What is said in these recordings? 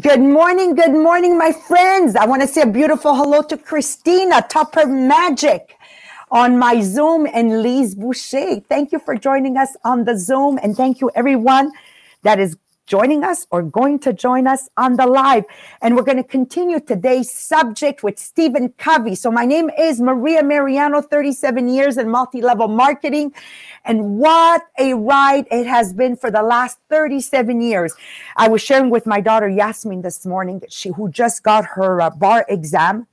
Good morning, good morning, my friends. I want to say a beautiful hello to Christina Tupper Magic on my Zoom and Lise Boucher. Thank you for joining us on the Zoom, and thank you everyone that is joining us or going to join us on the live. And we're going to continue today's subject with Stephen Covey. So my name is Maria Mariano, 37 years in multi-level marketing. And what a ride it has been for the last 37 years. I was sharing with my daughter Yasmin this morning, she who just got her uh, bar exam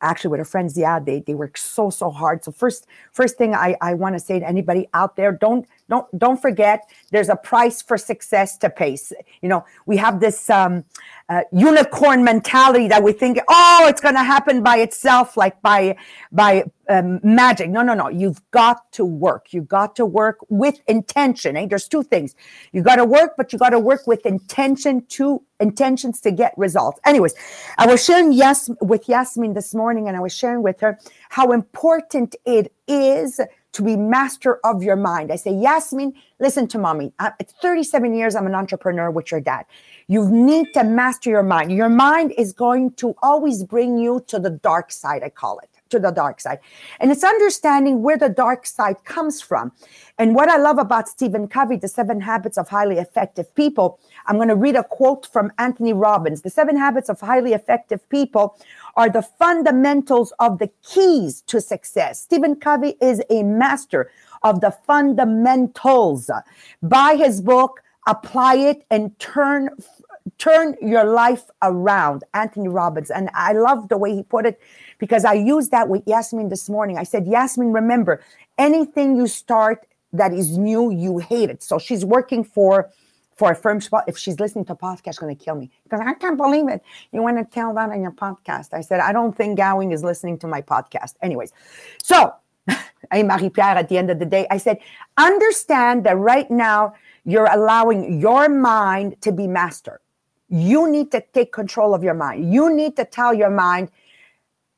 actually with her friends yeah they, they work so so hard so first first thing i, I want to say to anybody out there don't don't don't forget there's a price for success to pay. You know we have this um, uh, unicorn mentality that we think oh it's going to happen by itself like by by um, magic. No no no. You've got to work. You've got to work with intention. Eh? there's two things. You got to work but you got to work with intention to intentions to get results. Anyways i was sharing yes with yasmin this morning and i was sharing with her how important it is to be master of your mind. I say, Yasmin, listen to mommy. It's 37 years I'm an entrepreneur with your dad. You need to master your mind. Your mind is going to always bring you to the dark side, I call it, to the dark side. And it's understanding where the dark side comes from. And what I love about Stephen Covey, The Seven Habits of Highly Effective People, I'm going to read a quote from Anthony Robbins. The Seven Habits of Highly Effective People are the fundamentals of the keys to success. Stephen Covey is a master of the fundamentals. Buy his book, apply it, and turn turn your life around. Anthony Robbins. And I love the way he put it because I used that with Yasmin this morning. I said, Yasmin, remember, anything you start that is new, you hate it. So she's working for for a firm spot. If she's listening to a podcast, she's going to kill me because I can't believe it. You want to tell that on your podcast. I said, I don't think Gowing is listening to my podcast. Anyways, so hey, Marie Pierre, at the end of the day, I said, understand that right now you're allowing your mind to be master. You need to take control of your mind. You need to tell your mind,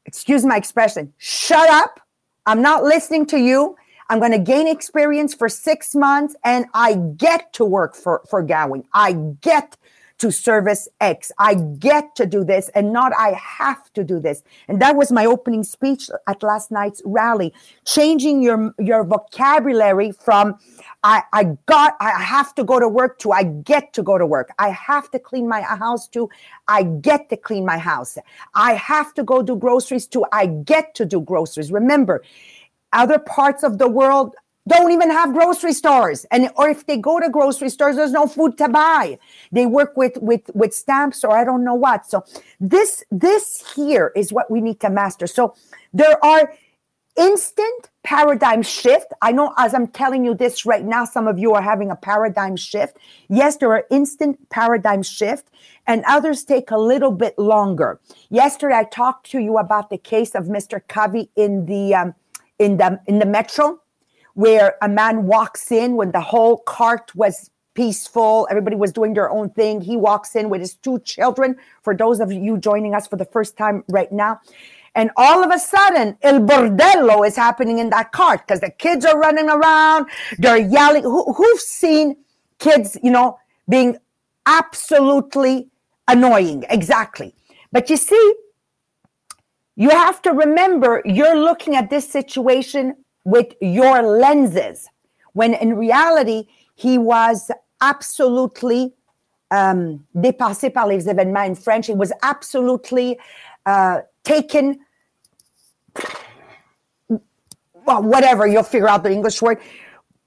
excuse my expression, shut up. I'm not listening to you. I'm going to gain experience for six months and I get to work for, for Gowing. I get to service X. I get to do this and not I have to do this. And that was my opening speech at last night's rally. Changing your, your vocabulary from I, I got, I have to go to work to I get to go to work. I have to clean my house to I get to clean my house. I have to go do groceries to I get to do groceries. Remember, other parts of the world don't even have grocery stores. And or if they go to grocery stores there's no food to buy. They work with with with stamps or i don't know what. So this this here is what we need to master. So there are instant paradigm shift. I know as i'm telling you this right now some of you are having a paradigm shift. Yes there are instant paradigm shift and others take a little bit longer. Yesterday i talked to you about the case of mr covey in the um, in the in the metro where a man walks in when the whole cart was peaceful everybody was doing their own thing. He walks in with his two children for those of you joining us for the first time right now. And all of a sudden el bordello is happening in that cart because the kids are running around they're yelling. Who, who've seen kids you know being absolutely annoying? Exactly. But you see you have to remember you're looking at this situation with your lenses, when in reality, he was absolutely um, dépassé par les événements in French. He was absolutely uh, taken, well, whatever, you'll figure out the English word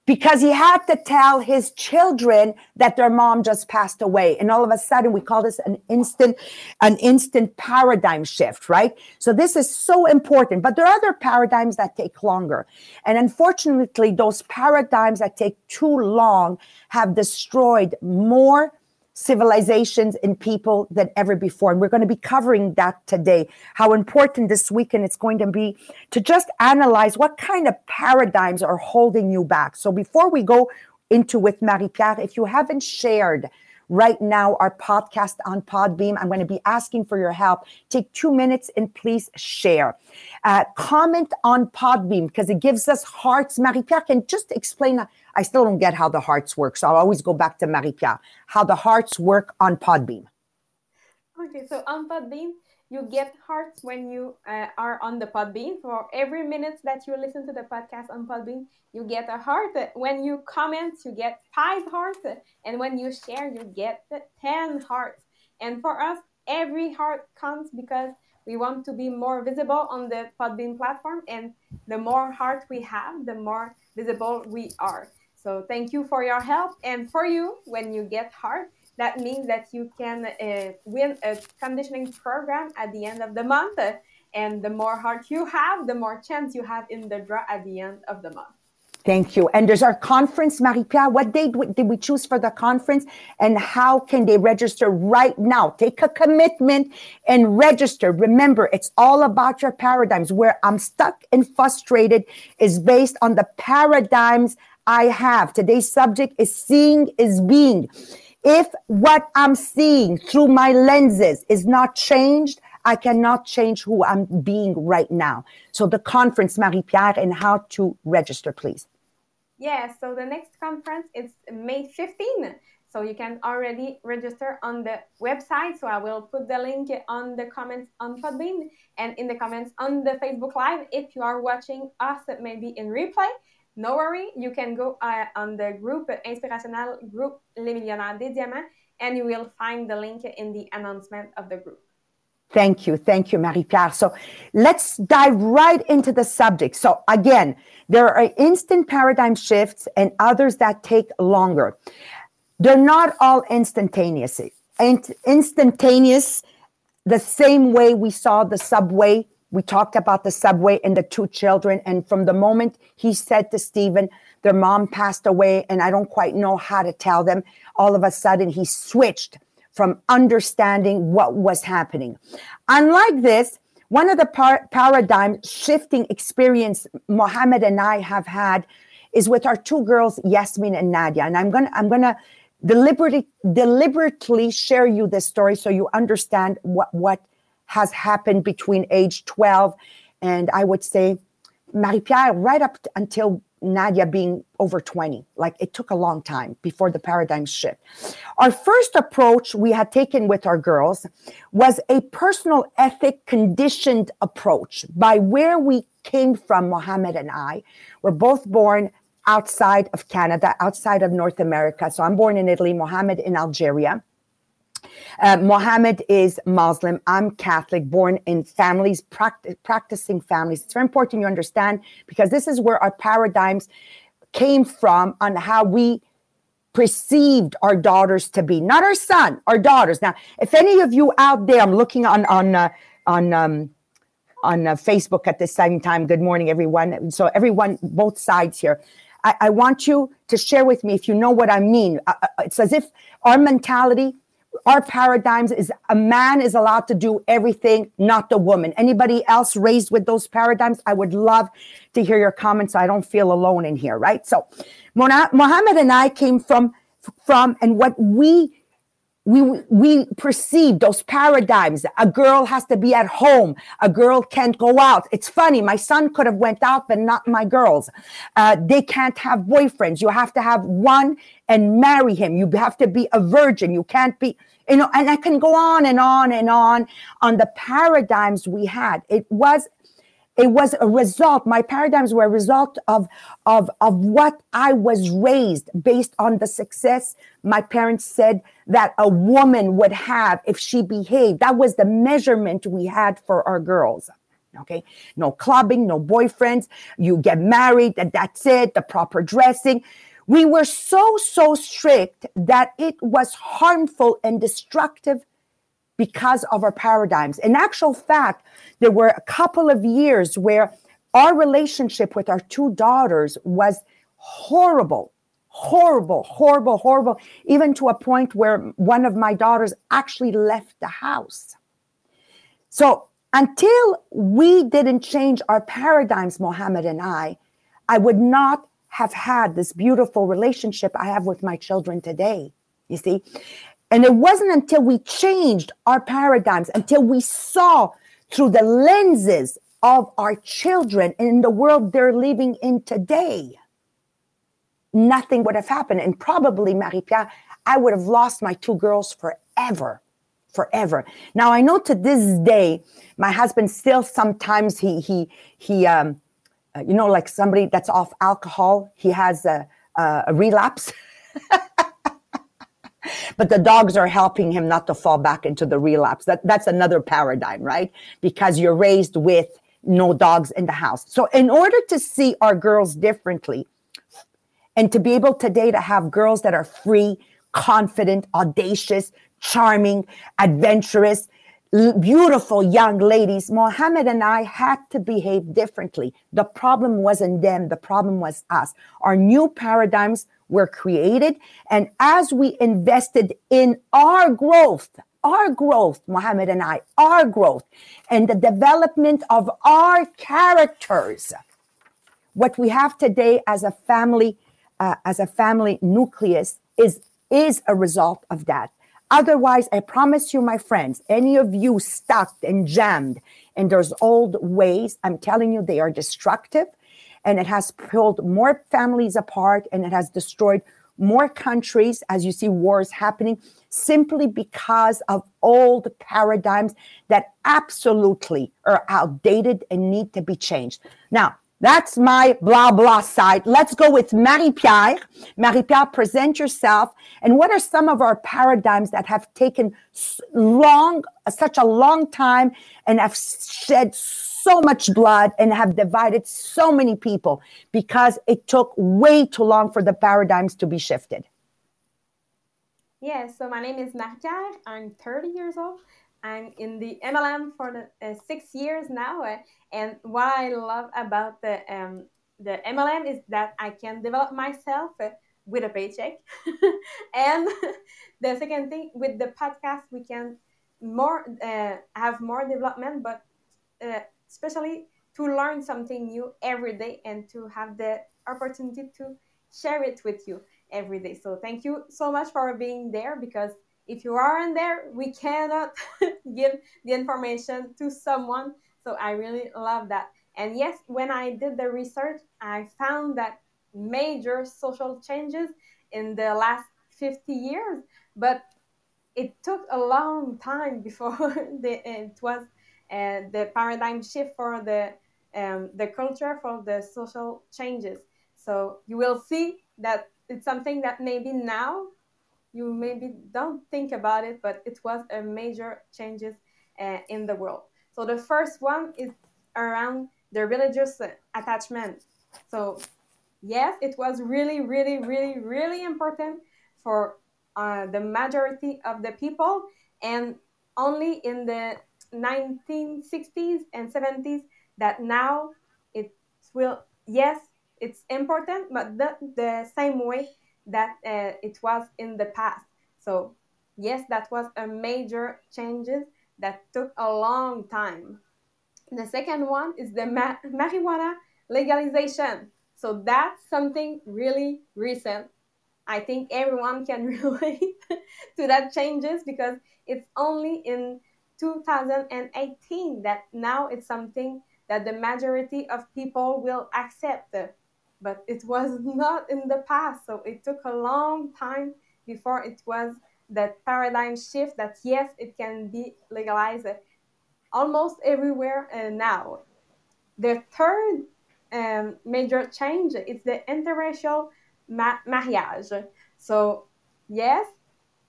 because he had to tell his children that their mom just passed away. And all of a sudden we call this an instant an instant paradigm shift right? So this is so important but there are other paradigms that take longer. And unfortunately those paradigms that take too long have destroyed more civilizations and people than ever before. And we're going to be covering that today, how important this weekend it's going to be to just analyze what kind of paradigms are holding you back. So before we go into with Marie-Pierre, if you haven't shared right now our podcast on Podbean. I'm going to be asking for your help. Take two minutes and please share. Uh, comment on Podbean because it gives us hearts. Marie-Pierre can just explain I still don't get how the hearts work. So I'll always go back to Marie Pierre, how the hearts work on Podbean. Okay, so on Podbean, you get hearts when you uh, are on the Podbean. For every minute that you listen to the podcast on Podbean, you get a heart. When you comment, you get five hearts. And when you share, you get 10 hearts. And for us, every heart counts because we want to be more visible on the Podbean platform. And the more heart we have, the more visible we are. So thank you for your help. And for you, when you get heart, that means that you can uh, win a conditioning program at the end of the month. And the more heart you have, the more chance you have in the draw at the end of the month. Thank you. And there's our conference, Marie-Pierre. What date did we choose for the conference? And how can they register right now? Take a commitment and register. Remember, it's all about your paradigms. Where I'm stuck and frustrated is based on the paradigms I have. Today's subject is seeing is being. If what I'm seeing through my lenses is not changed, I cannot change who I'm being right now. So the conference, Marie-Pierre, and how to register, please. Yeah, so the next conference is May 15. So you can already register on the website. So I will put the link on the comments on Podbean and in the comments on the Facebook Live. If you are watching us maybe in replay, no worry, you can go uh, on the group Inspirational Group Les Millionnaires des Diamants and you will find the link in the announcement of the group. Thank you. Thank you, Marie-Pierre. So let's dive right into the subject. So again, there are instant paradigm shifts and others that take longer. They're not all instantaneous. Instantaneous, the same way we saw the subway we talked about the subway and the two children. And from the moment he said to Stephen, their mom passed away, and I don't quite know how to tell them, all of a sudden he switched from understanding what was happening. Unlike this, one of the par- paradigm shifting experience Mohammed and I have had is with our two girls, Yasmin and Nadia. And I'm gonna I'm gonna deliberately deliberately share you this story so you understand what what has happened between age 12 and I would say Marie-Pierre right up until Nadia being over 20. Like it took a long time before the paradigm shift. Our first approach we had taken with our girls was a personal ethic conditioned approach by where we came from, Mohammed and I. were both born outside of Canada, outside of North America. So I'm born in Italy, Mohammed in Algeria. Uh, Mohammed is Muslim. I'm Catholic, born in families, practic- practicing families. It's very important you understand because this is where our paradigms came from on how we perceived our daughters to be, not our son, our daughters. Now, if any of you out there, I'm looking on on uh, on um, on uh, Facebook at the same time. Good morning, everyone. So everyone, both sides here. I, I want you to share with me if you know what I mean. Uh, uh it's as if our mentality our paradigms is a man is allowed to do everything, not the woman. Anybody else raised with those paradigms? I would love to hear your comments. So I don't feel alone in here, right? So, Mohammed and I came from from and what we we we perceive those paradigms. A girl has to be at home. A girl can't go out. It's funny. My son could have went out but not my girls. Uh, they can't have boyfriends. You have to have one and marry him. You have to be a virgin. You can't be you know and i can go on and on and on on the paradigms we had. It was it was a result my paradigms were a result of of of what i was raised based on the success my parents said that a woman would have if she behaved. That was the measurement we had for our girls okay? No clubbing no boyfriends. You get married and that's it the proper dressing. We were so so strict that it was harmful and destructive because of our paradigms. In actual fact, there were a couple of years where our relationship with our two daughters was horrible, horrible, horrible, horrible, even to a point where one of my daughters actually left the house. So until we didn't change our paradigms, Mohammed and I, I would not have had this beautiful relationship I have with my children today. You see, and it wasn't until we changed our paradigms, until we saw through the lenses of our children in the world they're living in today, nothing would have happened. And probably, Marie Pierre, I would have lost my two girls forever forever. Now I know to this day, my husband still sometimes he he he um, uh, you know like somebody that's off alcohol, he has a a, a relapse. but the dogs are helping him not to fall back into the relapse. That that's another paradigm, right? Because you're raised with no dogs in the house. So in order to see our girls differently and to be able today to have girls that are free, confident, audacious, charming, adventurous, beautiful young ladies, Mohammed and I had to behave differently. The problem wasn't them, the problem was us. Our new paradigms were created. And as we invested in our growth, our growth, Mohammed and I, our growth, and the development of our characters, what we have today as a family, uh, as a family nucleus, is is a result of that. Otherwise, I promise you, my friends, any of you stuck and jammed in those old ways, I'm telling you, they are destructive and it has pulled more families apart and it has destroyed more countries as you see wars happening simply because of old paradigms that absolutely are outdated and need to be changed. Now, that's my blah blah side. Let's go with Marie Pierre. Marie Pierre, present yourself. And what are some of our paradigms that have taken long, uh, such a long time, and have shed so much blood and have divided so many people because it took way too long for the paradigms to be shifted? Yes. So my name is Marie Pierre. I'm 30 years old. I'm in the MLM for the uh, six years now, uh, and what I love about the um, the MLM is that I can develop myself uh, with a paycheck, and the second thing with the podcast we can more uh, have more development, but uh, especially to learn something new every day and to have the opportunity to share it with you every day. So thank you so much for being there because if you aren't there, we cannot give the information to someone. So I really love that. And yes, when I did the research, I found that major social changes in the last 50 years, but it took a long time before the, it was uh, the paradigm shift for the um, the culture for the social changes. So you will see that it's something that maybe now you maybe don't think about it, but it was a major changes uh, in the world. So the first one is around the religious attachment. So yes, it was really, really, really, really important for uh, the majority of the people, and only in the 1960s and 70s that now it will yes it's important but the, the same way that uh, it was in the past. So yes, that was a major changes that took a long time. The second one is the ma- marijuana legalization. So that's something really recent. I think everyone can relate to that changes because it's only in 2018 that now it's something that the majority of people will accept but it was not in the past. So it took a long time before it was that paradigm shift that yes, it can be legalized almost everywhere uh, now. The third um, major change is the interracial ma- marriage. So yes,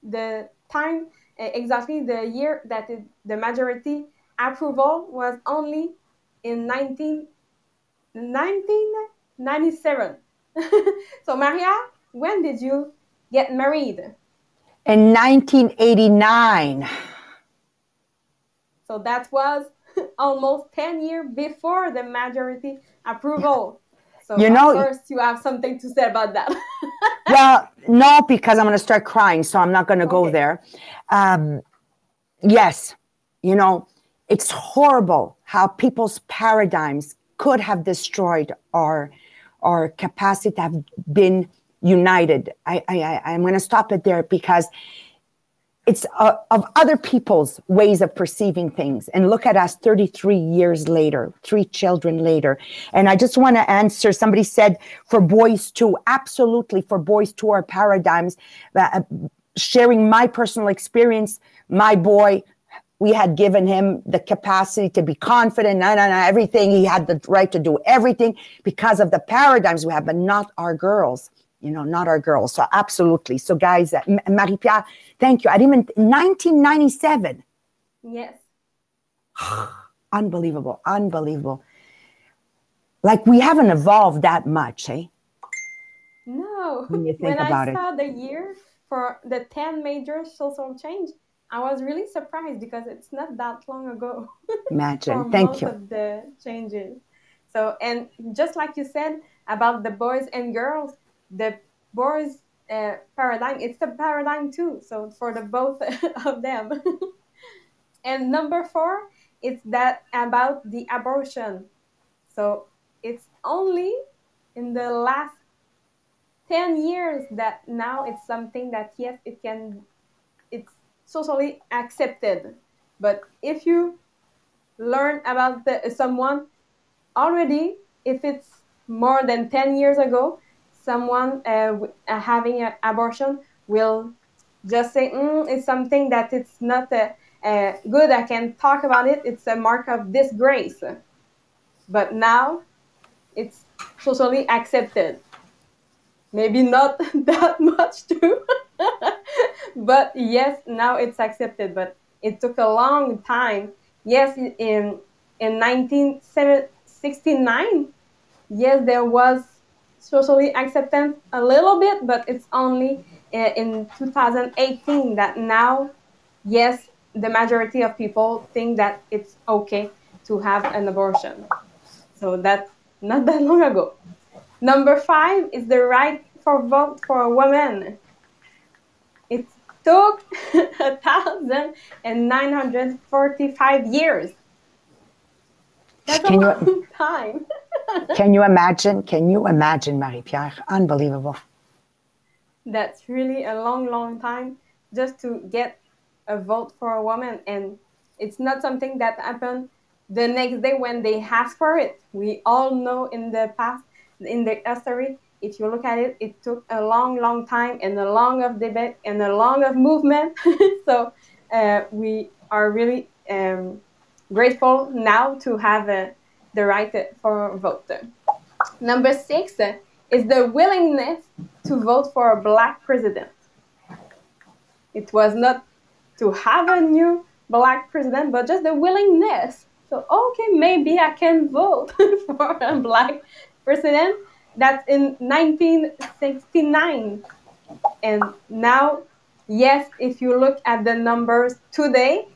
the time exactly the year that it, the majority approval was only in 19, 19 97. so, Maria, when did you get married? In 1989. So that was almost 10 years before the majority approval. So you know, first you have something to say about that. well, no, because I'm going to start crying, so I'm not going to okay. go there. Um, yes, you know, it's horrible how people's paradigms could have destroyed our our capacity to have been united. I, I, I'm going to stop it there because it's uh, of other people's ways of perceiving things. And look at us 33 years later, three children later. And I just want to answer somebody said for boys too, absolutely for boys too, our paradigms. Uh, sharing my personal experience my boy, we had given him the capacity to be confident, nah, nah, nah, everything. He had the right to do everything because of the paradigms we have, but not our girls you know, not our girls. So absolutely. So guys, uh, Marie Pierre, thank you. I didn't even 1997. Yes. unbelievable, unbelievable. Like we haven't evolved that much, eh? No. When you think when about I it. saw the year for the 10 major social change, I was really surprised because it's not that long ago. Imagine. Thank you. of the changes. So, and just like you said about the boys and girls, the boys uh, paradigm, it's the paradigm too. So for the both of them. and number four, it's that about the abortion. So it's only in the last 10 years that now it's something that yes it can socially accepted. But if you learn about the, someone already if it's more than 10 years ago someone uh, uh, having an abortion will just say mm, it's something that it's not uh, uh, good i can talk about it. It's a mark of disgrace. But now it's socially accepted. Maybe not that much too but yes now it's accepted but it took a long time. Yes in in 1969 yes there was socially acceptance a little bit but it's only uh, in 2018 that now yes the majority of people think that it's okay to have an abortion. So that's not that long ago. Number five is the right for vote for a woman. It took a thousand and nine hundred forty-five years. That's Can a you- long time. Can you imagine? Can you imagine, Marie Pierre? Unbelievable. That's really a long, long time just to get a vote for a woman. And it's not something that happened the next day when they asked for it. We all know in the past, in the history, if you look at it, it took a long, long time and a long of debate and a long of movement. so uh, we are really um, grateful now to have uh, the right for vote. Number six uh, is the willingness to vote for a black president. It was not to have a new black president, but just the willingness. So, okay, maybe I can vote for a black president. That's in 1969. And now, yes, if you look at the numbers today,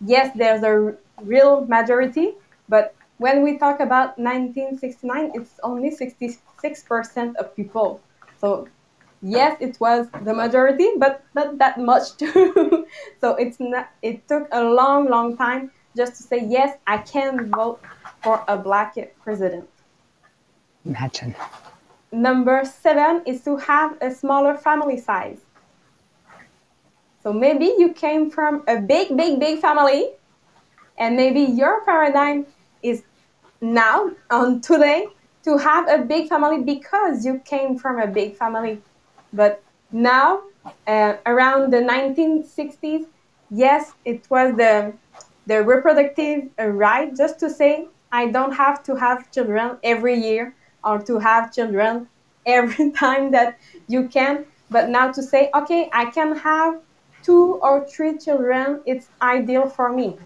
yes, there's a real majority. But when we talk about 1969, it's only 66% of people. So yes, it was the majority, but not that much too. so it's not. It took a long, long time just to say yes, I can vote for a black president. Imagine. Number seven is to have a smaller family size. So maybe you came from a big, big, big family, and maybe your paradigm is now on today to have a big family because you came from a big family. But now, uh, around the 1960s, yes, it was the the reproductive right just to say I don't have to have children every year or to have children every time that you can. But now to say, okay, I can have two or three children, it's ideal for me.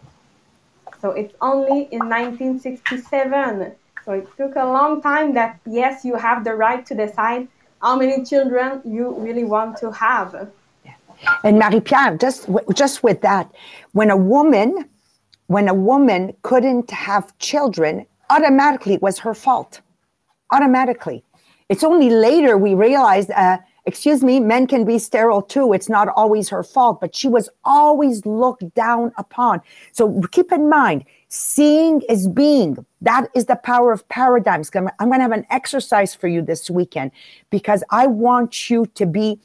So it's only in 1967. So it took a long time that, yes, you have the right to decide how many children you really want to have. And Marie Pierre, just just with that, when a woman, when a woman couldn't have children, automatically it was her fault. Automatically, it's only later we realized. Uh, excuse me, men can be sterile too. It's not always her fault, but she was always looked down upon. So keep in mind, seeing is being. That is the power of paradigms. I'm going to have an exercise for you this weekend because I want you to be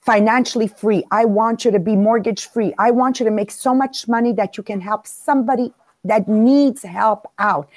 financially free. I want you to be mortgage free. I want you to make so much money that you can help somebody that needs help out.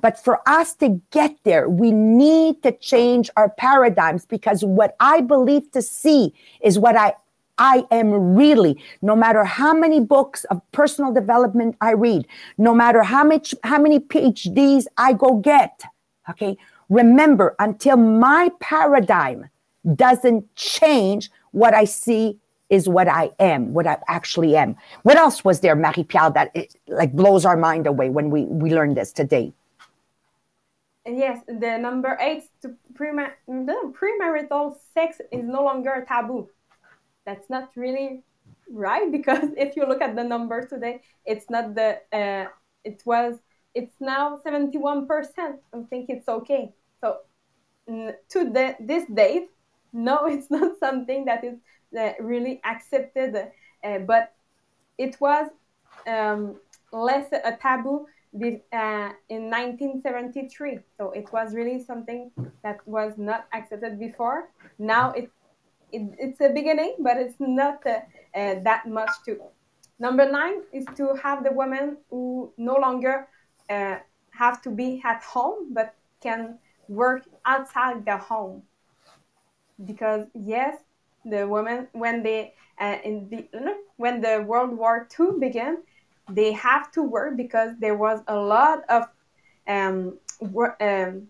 But for us to get there, we need to change our paradigms because what I believe to see is what I I am really, no matter how many books of personal development I read, no matter how much, how many PhDs I go get, okay, remember until my paradigm doesn't change, what I see is what I am, what I actually am. What else was there, Marie-Pierre, that it, like blows our mind away when we, we learned this today? And Yes, the number eight, to prema- premarital sex is no longer a taboo that's not really right because if you look at the numbers today, it's not the uh, it was it's now 71% I think it's okay. So to the, this date, no, it's not something that is really accepted, uh, but it was um, less a taboo uh, in 1973. So it was really something that was not accepted before. Now it it, it's a beginning, but it's not uh, uh, that much too. Number nine is to have the women who no longer uh, have to be at home, but can work outside the home. Because yes, the women when they uh, in the when the World War II began, they have to work because there was a lot of um, wor- um,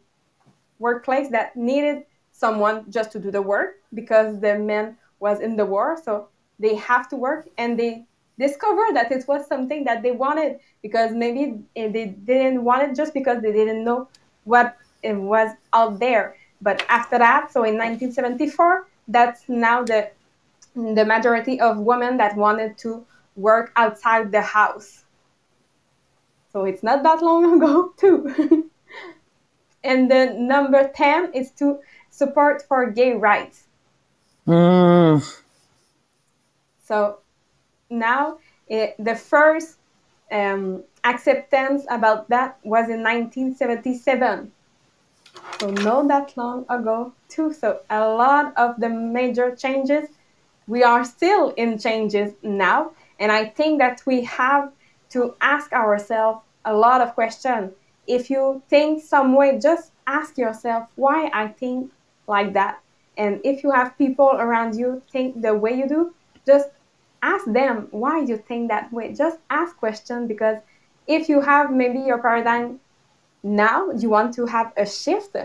workplace that needed someone just to do the work because the men was in the war. So they have to work and they discovered that it was something that they wanted because maybe they didn't want it just because they didn't know what it was out there. But after that so in 1974 that's now the the majority of women that wanted to work outside the house so it's not that long ago too and then number 10 is to support for gay rights. Mm. So now it, the first um, acceptance about that was in 1977. So not that long ago too. So a lot of the major changes, we are still in changes now. And I think that we have to ask ourselves a lot of questions. If you think some way, just ask yourself why I think like that. And if you have people around you think the way you do, just ask them why you think that way. Just ask questions because if you have maybe your paradigm now, you want to have a shift,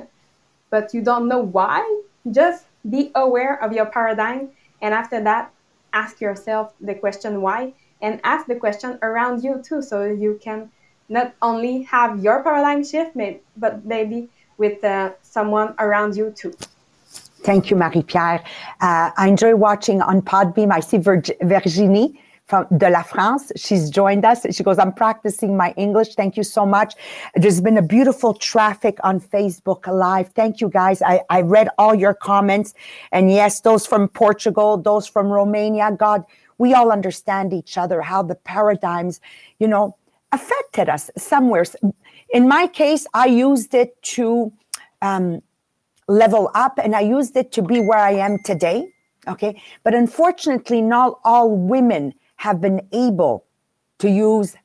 but you don't know why, just be aware of your paradigm. And after that, ask yourself the question why and ask the question around you too so you can not only have your paradigm shift, but maybe with uh, someone around you too. Thank you, Marie-Pierre. Uh, I enjoy watching on Podbean. I see Virginie from de la France. She's joined us. She goes, I'm practicing my English. Thank you so much. There's been a beautiful traffic on Facebook Live. Thank you guys. I, I read all your comments. And yes, those from Portugal, those from Romania. God, we all understand each other, how the paradigms, you know, affected us somewhere. In my case, I used it to um, level up and I used it to be where I am today. Okay. But unfortunately, not all women have been able to use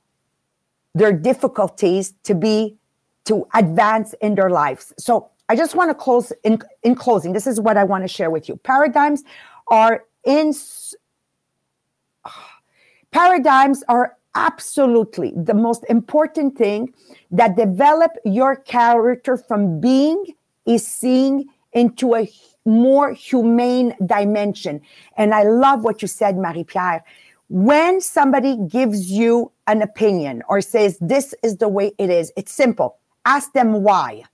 their difficulties to be to advance in their lives. So I just want to close in in closing. This is what I want to share with you. Paradigms are in paradigms are absolutely the most important thing that develop your character from being is seeing into a more humane dimension. And I love what you said, Marie Pierre. When somebody gives you an opinion or says, this is the way it is, it's simple. Ask them why.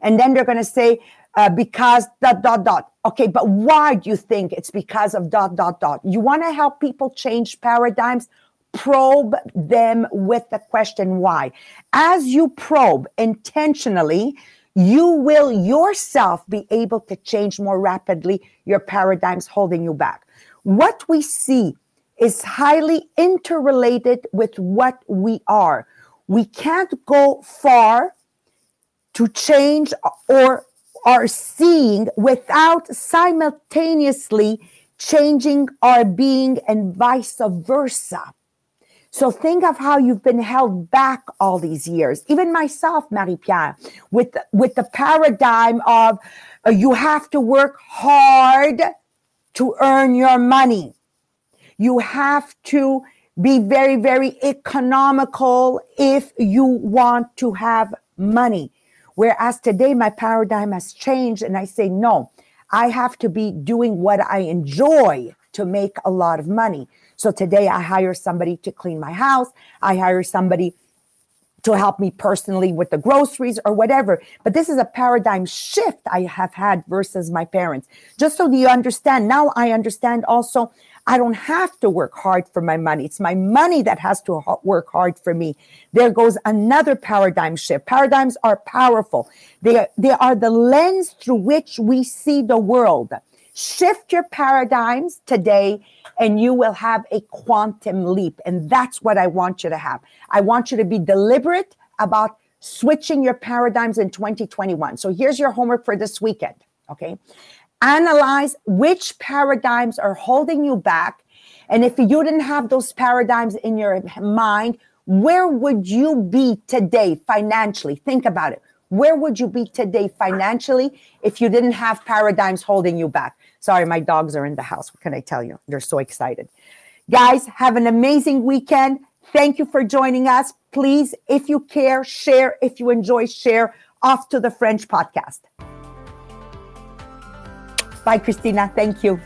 And then they're going to say, uh, because dot, dot, dot. Okay, but why do you think it's because of dot, dot, dot? You want to help people change paradigms? probe them with the question why. As you probe intentionally, you will yourself be able to change more rapidly your paradigms holding you back. What we see is highly interrelated with what we are. We can't go far to change or are seeing without simultaneously changing our being and vice versa. So think of how you've been held back all these years. Even myself, Marie-Pierre, with, with the paradigm of uh, you have to work hard to earn your money. You have to be very, very economical if you want to have money. Whereas today my paradigm has changed and I say, no, I have to be doing what I enjoy to make a lot of money. So today I hire somebody to clean my house. I hire somebody to help me personally with the groceries or whatever. But this is a paradigm shift I have had versus my parents. Just so you understand, now I understand also I don't have to work hard for my money. It's my money that has to work hard for me. There goes another paradigm shift. Paradigms are powerful. They are, they are the lens through which we see the world. Shift your paradigms today and you will have a quantum leap. And that's what I want you to have. I want you to be deliberate about switching your paradigms in 2021. So here's your homework for this weekend. Okay analyze which paradigms are holding you back. And if you didn't have those paradigms in your mind, where would you be today financially? Think about it. Where would you be today financially if you didn't have paradigms holding you back? Sorry, my dogs are in the house. What can I tell you? They're so excited. Guys, have an amazing weekend. Thank you for joining us. Please, if you care, share. If you enjoy, share. Off to the French podcast. Bye, Christina. Thank you.